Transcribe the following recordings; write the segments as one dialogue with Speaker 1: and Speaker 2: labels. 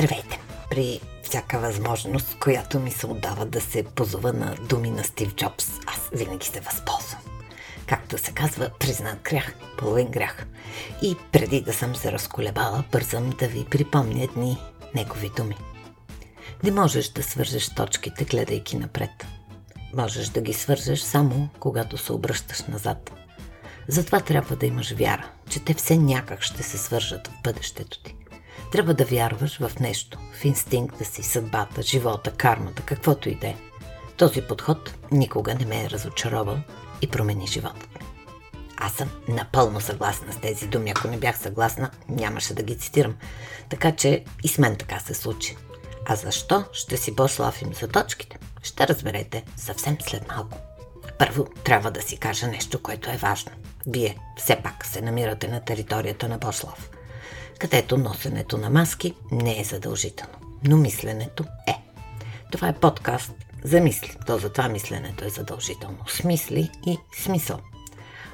Speaker 1: Здравейте! При всяка възможност, която ми се отдава да се позова на думи на Стив Джобс, аз винаги се възползвам. Както се казва, признат грях, половин грях. И преди да съм се разколебала, бързам да ви припомня едни негови думи. Не можеш да свържеш точките, гледайки напред. Можеш да ги свържеш само когато се обръщаш назад. Затова трябва да имаш вяра, че те все някак ще се свържат в бъдещето ти. Трябва да вярваш в нещо, в инстинкта си, съдбата, живота, кармата, каквото и да е. Този подход никога не ме е разочаровал и промени живота. Аз съм напълно съгласна с тези думи. Ако не бях съгласна, нямаше да ги цитирам. Така че и с мен така се случи. А защо ще си пошлафим за точките? Ще разберете съвсем след малко. Първо трябва да си кажа нещо, което е важно. Вие все пак се намирате на територията на Бошлав където носенето на маски не е задължително, но мисленето е. Това е подкаст за мисли, то затова мисленето е задължително. Смисли и смисъл.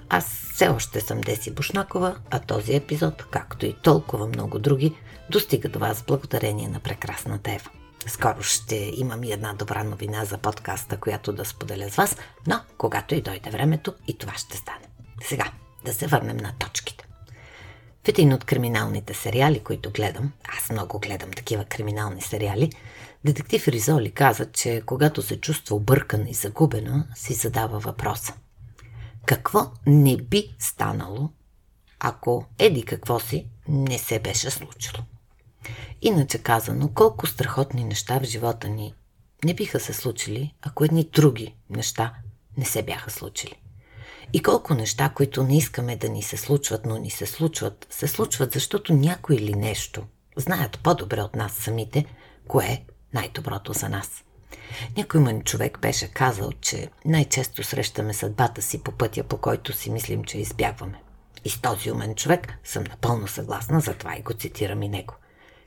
Speaker 1: Аз все още съм Деси Бушнакова, а този епизод, както и толкова много други, достига до вас благодарение на прекрасната Ева. Скоро ще имам и една добра новина за подкаста, която да споделя с вас, но когато и дойде времето, и това ще стане. Сега, да се върнем на точките. В един от криминалните сериали, които гледам, аз много гледам такива криминални сериали, детектив Ризоли каза, че когато се чувства объркан и загубена, си задава въпроса. Какво не би станало, ако еди какво си не се беше случило? Иначе казано, колко страхотни неща в живота ни не биха се случили, ако едни други неща не се бяха случили. И колко неща, които не искаме да ни се случват, но ни се случват, се случват, защото някой или нещо знаят по-добре от нас самите, кое е най-доброто за нас. Някой мън човек беше казал, че най-често срещаме съдбата си по пътя, по който си мислим, че избягваме. И с този умен човек съм напълно съгласна, затова и го цитирам и него.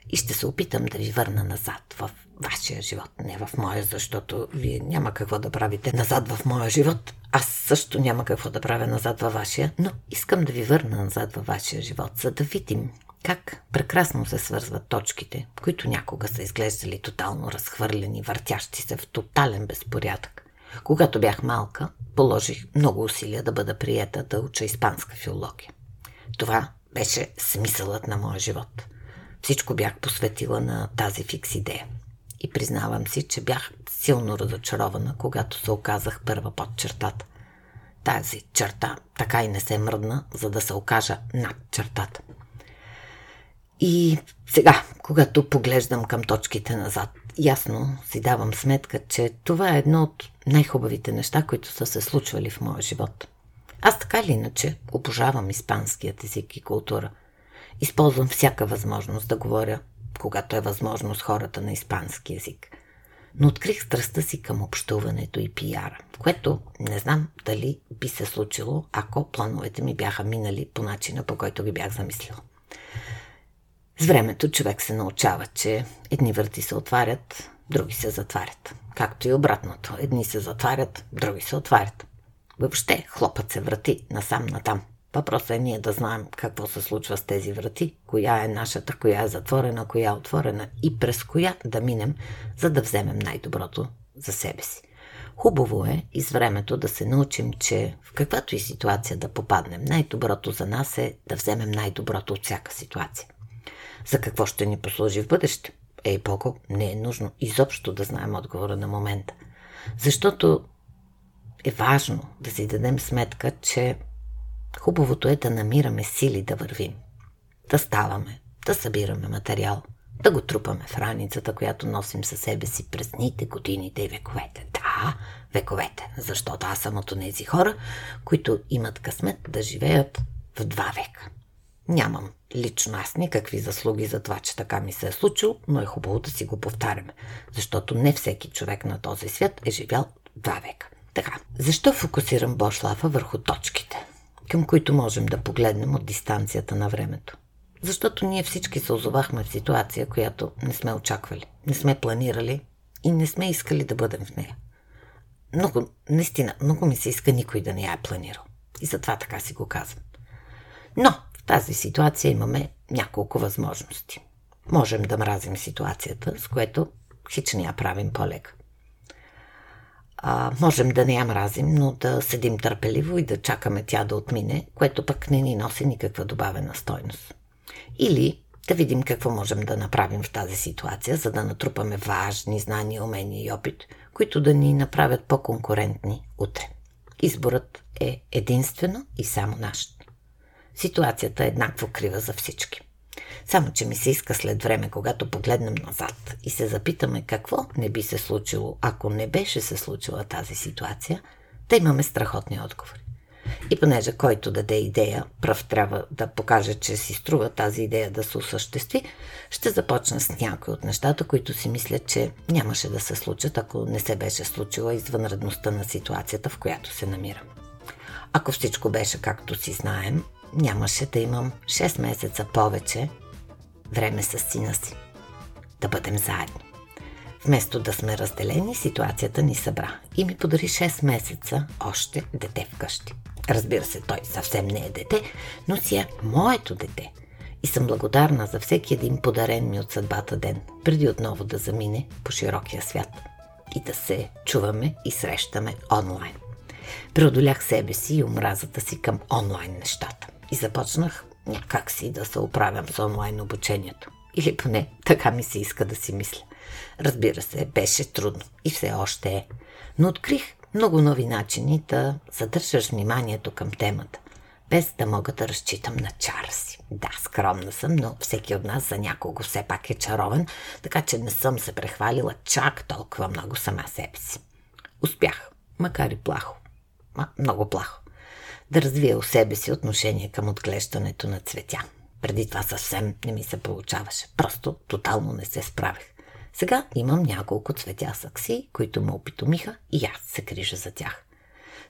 Speaker 1: И ще се опитам да ви върна назад в вашия живот, не в моя, защото вие няма какво да правите назад в моя живот. Аз също няма какво да правя назад във вашия, но искам да ви върна назад във вашия живот, за да видим как прекрасно се свързват точките, които някога са изглеждали тотално разхвърлени, въртящи се в тотален безпорядък. Когато бях малка, положих много усилия да бъда приета да уча испанска филология. Това беше смисълът на моя живот. Всичко бях посветила на тази фикс идея. И признавам си, че бях силно разочарована, когато се оказах първа под чертата. Тази черта така и не се мръдна, за да се окажа над чертата. И сега, когато поглеждам към точките назад, ясно си давам сметка, че това е едно от най-хубавите неща, които са се случвали в моя живот. Аз така или иначе обожавам испанският език и култура. Използвам всяка възможност да говоря когато е възможно с хората на испански язик. Но открих страстта си към общуването и пиара, което не знам дали би се случило, ако плановете ми бяха минали по начина, по който ги бях замислила. С времето човек се научава, че едни врати се отварят, други се затварят. Както и обратното. Едни се затварят, други се отварят. Въобще хлопът се врати насам-натам. Въпросът е ние да знаем какво се случва с тези врати, коя е нашата, коя е затворена, коя е отворена и през коя да минем, за да вземем най-доброто за себе си. Хубаво е и с времето да се научим, че в каквато и ситуация да попаднем, най-доброто за нас е да вземем най-доброто от всяка ситуация. За какво ще ни послужи в бъдеще? Ей, Бого, не е нужно изобщо да знаем отговора на момента. Защото е важно да си дадем сметка, че Хубавото е да намираме сили да вървим. Да ставаме, да събираме материал, да го трупаме в раницата, която носим със себе си през дните, годините и вековете. Да, вековете, защото аз съм от тези хора, които имат късмет да живеят в два века. Нямам лично аз никакви заслуги за това, че така ми се е случило, но е хубаво да си го повтаряме, защото не всеки човек на този свят е живял два века. Така, защо фокусирам Бошлафа върху точките? Към които можем да погледнем от дистанцията на времето. Защото ние всички се озовахме в ситуация, която не сме очаквали, не сме планирали и не сме искали да бъдем в нея. Много, наистина, много ми се иска никой да не я е планирал. И затова така си го казвам. Но в тази ситуация имаме няколко възможности. можем да мразим ситуацията, с което хич не я правим по-лека. А, можем да не я мразим, но да седим търпеливо и да чакаме тя да отмине, което пък не ни носи никаква добавена стойност. Или да видим какво можем да направим в тази ситуация, за да натрупаме важни знания, умения и опит, които да ни направят по-конкурентни утре. Изборът е единствено и само наш. Ситуацията е еднакво крива за всички. Само, че ми се иска след време, когато погледнем назад и се запитаме какво не би се случило, ако не беше се случила тази ситуация, да имаме страхотни отговори. И понеже който даде идея, пръв трябва да покаже, че си струва тази идея да се осъществи, ще започна с някои от нещата, които си мисля, че нямаше да се случат, ако не се беше случила извънредността на ситуацията, в която се намирам. Ако всичко беше както си знаем, нямаше да имам 6 месеца повече време с сина си. Да бъдем заедно. Вместо да сме разделени, ситуацията ни събра и ми подари 6 месеца още дете вкъщи. Разбира се, той съвсем не е дете, но си е моето дете. И съм благодарна за всеки един подарен ми от съдбата ден, преди отново да замине по широкия свят и да се чуваме и срещаме онлайн. Преодолях себе си и омразата си към онлайн нещата. И започнах някак си да се оправям с онлайн обучението. Или поне така ми се иска да си мисля. Разбира се, беше трудно и все още е. Но открих много нови начини да задържаш вниманието към темата, без да мога да разчитам на чара си. Да, скромна съм, но всеки от нас за някого все пак е чаровен, така че не съм се прехвалила чак толкова много сама себе си. Успях, макар и плахо. Ма, много плахо. Да развия у себе си отношение към отглеждането на цветя. Преди това съвсем не ми се получаваше. Просто тотално не се справих. Сега имам няколко цветя сакси, които ме опитомиха и аз се грижа за тях.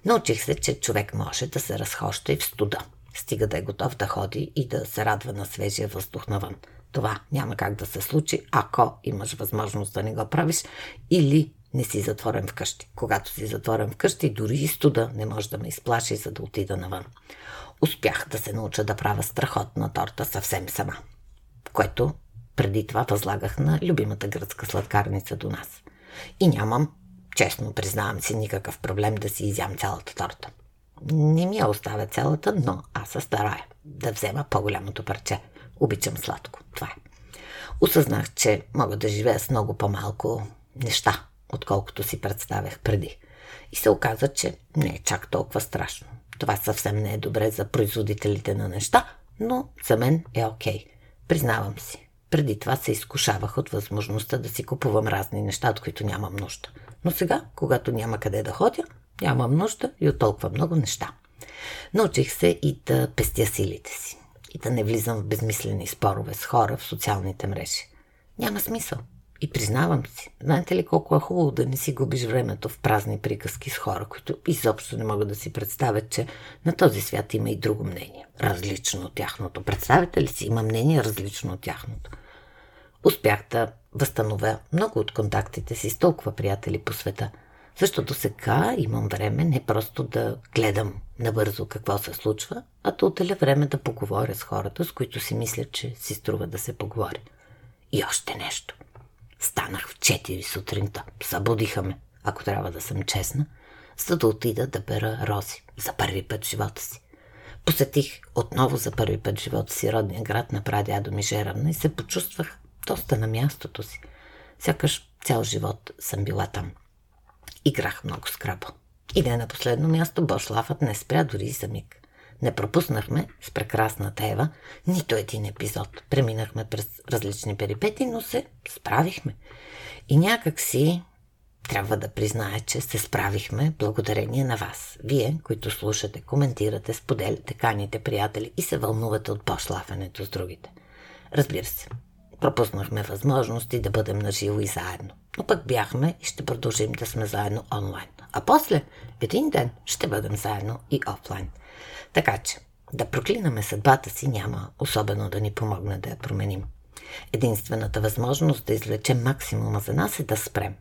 Speaker 1: Научих се, че човек може да се разхоща и в студа. Стига да е готов да ходи и да се радва на свежия въздух навън. Това няма как да се случи, ако имаш възможност да не го правиш или не си затворен вкъщи. Когато си затворен вкъщи, дори и студа не може да ме изплаши, за да отида навън. Успях да се науча да правя страхотна торта съвсем сама, което преди това възлагах на любимата гръцка сладкарница до нас. И нямам, честно признавам си, никакъв проблем да си изям цялата торта. Не ми я оставя цялата, но аз се старая да взема по-голямото парче. Обичам сладко. Това е. Осъзнах, че мога да живея с много по-малко неща, отколкото си представях преди. И се оказа, че не е чак толкова страшно. Това съвсем не е добре за производителите на неща, но за мен е окей. Okay. Признавам си. Преди това се изкушавах от възможността да си купувам разни неща, от които нямам нужда. Но сега, когато няма къде да ходя, нямам нужда и от толкова много неща. Научих се и да пестя силите си. И да не влизам в безмислени спорове с хора в социалните мрежи. Няма смисъл. И признавам си, знаете ли колко е хубаво да не си губиш времето в празни приказки с хора, които изобщо не могат да си представят, че на този свят има и друго мнение, различно от тяхното. Представете ли си, има мнение различно от тяхното. Успях да възстановя много от контактите си с толкова приятели по света. Защото сега имам време не просто да гледам набързо какво се случва, а да отделя време да поговоря с хората, с които си мисля, че си струва да се поговори. И още нещо. Станах в 4 сутринта. Събудиха ме, ако трябва да съм честна, за да отида да бера рози за първи път в живота си. Посетих отново за първи път в живота си родния град на прадядо ми Жеравна и се почувствах доста на мястото си. Сякаш цял живот съм била там. Играх много скрабо. И не на последно място Бошлафът не спря дори за миг. Не пропуснахме с прекрасната Ева нито един епизод. Преминахме през различни перипети, но се справихме. И някак си трябва да призная, че се справихме благодарение на вас. Вие, които слушате, коментирате, споделяте, каните приятели и се вълнувате от пошлафенето с другите. Разбира се, пропуснахме възможности да бъдем наживо и заедно. Но пък бяхме и ще продължим да сме заедно онлайн. А после, един ден, ще бъдем заедно и офлайн. Така че, да проклинаме съдбата си няма особено да ни помогне да я променим. Единствената възможност да извлечем максимума за нас е да спрем.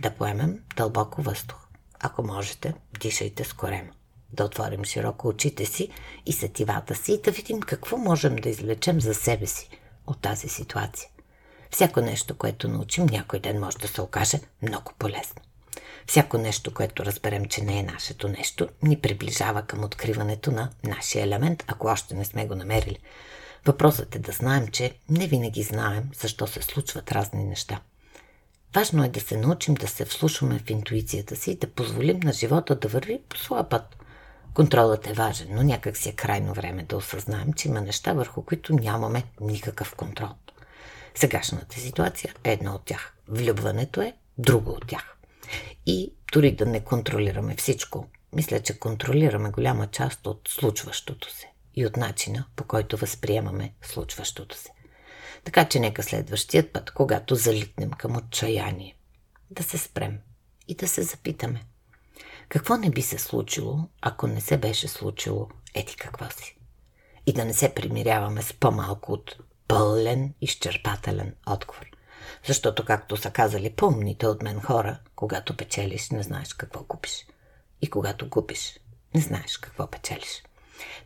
Speaker 1: Да поемем дълбоко въздух. Ако можете, дишайте с корема. Да отворим широко очите си и сетивата си и да видим какво можем да извлечем за себе си от тази ситуация. Всяко нещо, което научим, някой ден може да се окаже много полезно. Всяко нещо, което разберем, че не е нашето нещо, ни приближава към откриването на нашия елемент, ако още не сме го намерили. Въпросът е да знаем, че не винаги знаем защо се случват разни неща. Важно е да се научим да се вслушваме в интуицията си и да позволим на живота да върви по своя път. Контролът е важен, но някак си е крайно време да осъзнаем, че има неща, върху които нямаме никакъв контрол. Сегашната ситуация е една от тях. Влюбването е друго от тях. И дори да не контролираме всичко, мисля, че контролираме голяма част от случващото се и от начина, по който възприемаме случващото се. Така че нека следващият път, когато залитнем към отчаяние, да се спрем и да се запитаме. Какво не би се случило, ако не се беше случило ети какво си? И да не се примиряваме с по-малко от пълен, изчерпателен отговор. Защото, както са казали помните от мен хора, когато печелиш, не знаеш какво купиш. И когато купиш, не знаеш какво печелиш.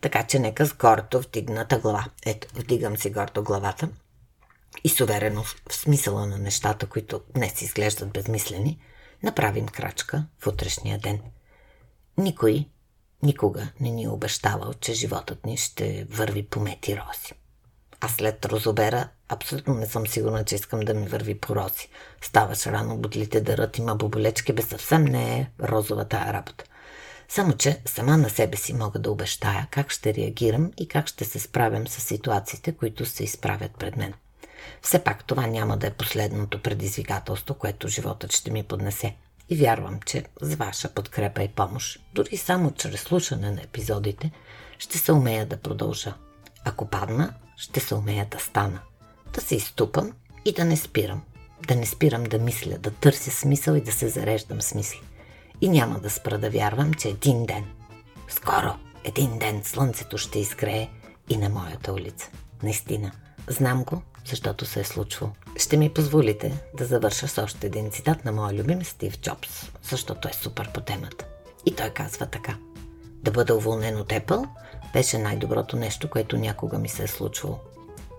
Speaker 1: Така че нека с гордо вдигната глава. Ето, вдигам си гордо главата и с увереност в смисъла на нещата, които днес изглеждат безмислени, направим крачка в утрешния ден. Никой никога не ни е обещавал, че животът ни ще върви по мети рози. А след розобера абсолютно не съм сигурна, че искам да ми върви по рози. Ставаш рано, бодлите дърът, има боболечки, бе съвсем не е розова работа. Само, че сама на себе си мога да обещая как ще реагирам и как ще се справям с ситуациите, които се изправят пред мен. Все пак това няма да е последното предизвикателство, което животът ще ми поднесе. И вярвам, че с ваша подкрепа и помощ, дори само чрез слушане на епизодите, ще се умея да продължа. Ако падна, ще се умея да стана. Да се изтупам и да не спирам. Да не спирам да мисля, да търся смисъл и да се зареждам с мисли. И няма да спра да вярвам, че един ден, скоро, един ден слънцето ще изгрее и на моята улица. Наистина, знам го, защото се е случвало. Ще ми позволите да завърша с още един цитат на моя любим Стив Джобс, защото е супер по темата. И той казва така. Да бъда уволнен от Apple беше най-доброто нещо, което някога ми се е случвало.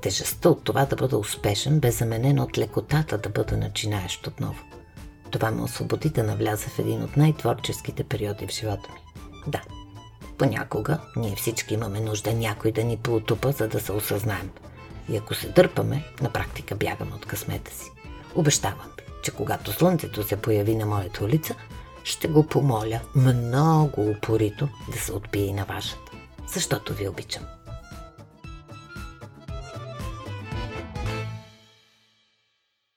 Speaker 1: Тежестта от това да бъда успешен бе заменена от лекотата да бъда начинаещ отново. Това ме освободи да навляза в един от най-творческите периоди в живота ми. Да, понякога ние всички имаме нужда някой да ни поутупа, за да се осъзнаем. И ако се дърпаме, на практика бягаме от късмета си. Обещавам ви, че когато слънцето се появи на моята улица, ще го помоля много упорито да се отбие и на вашата защото ви обичам.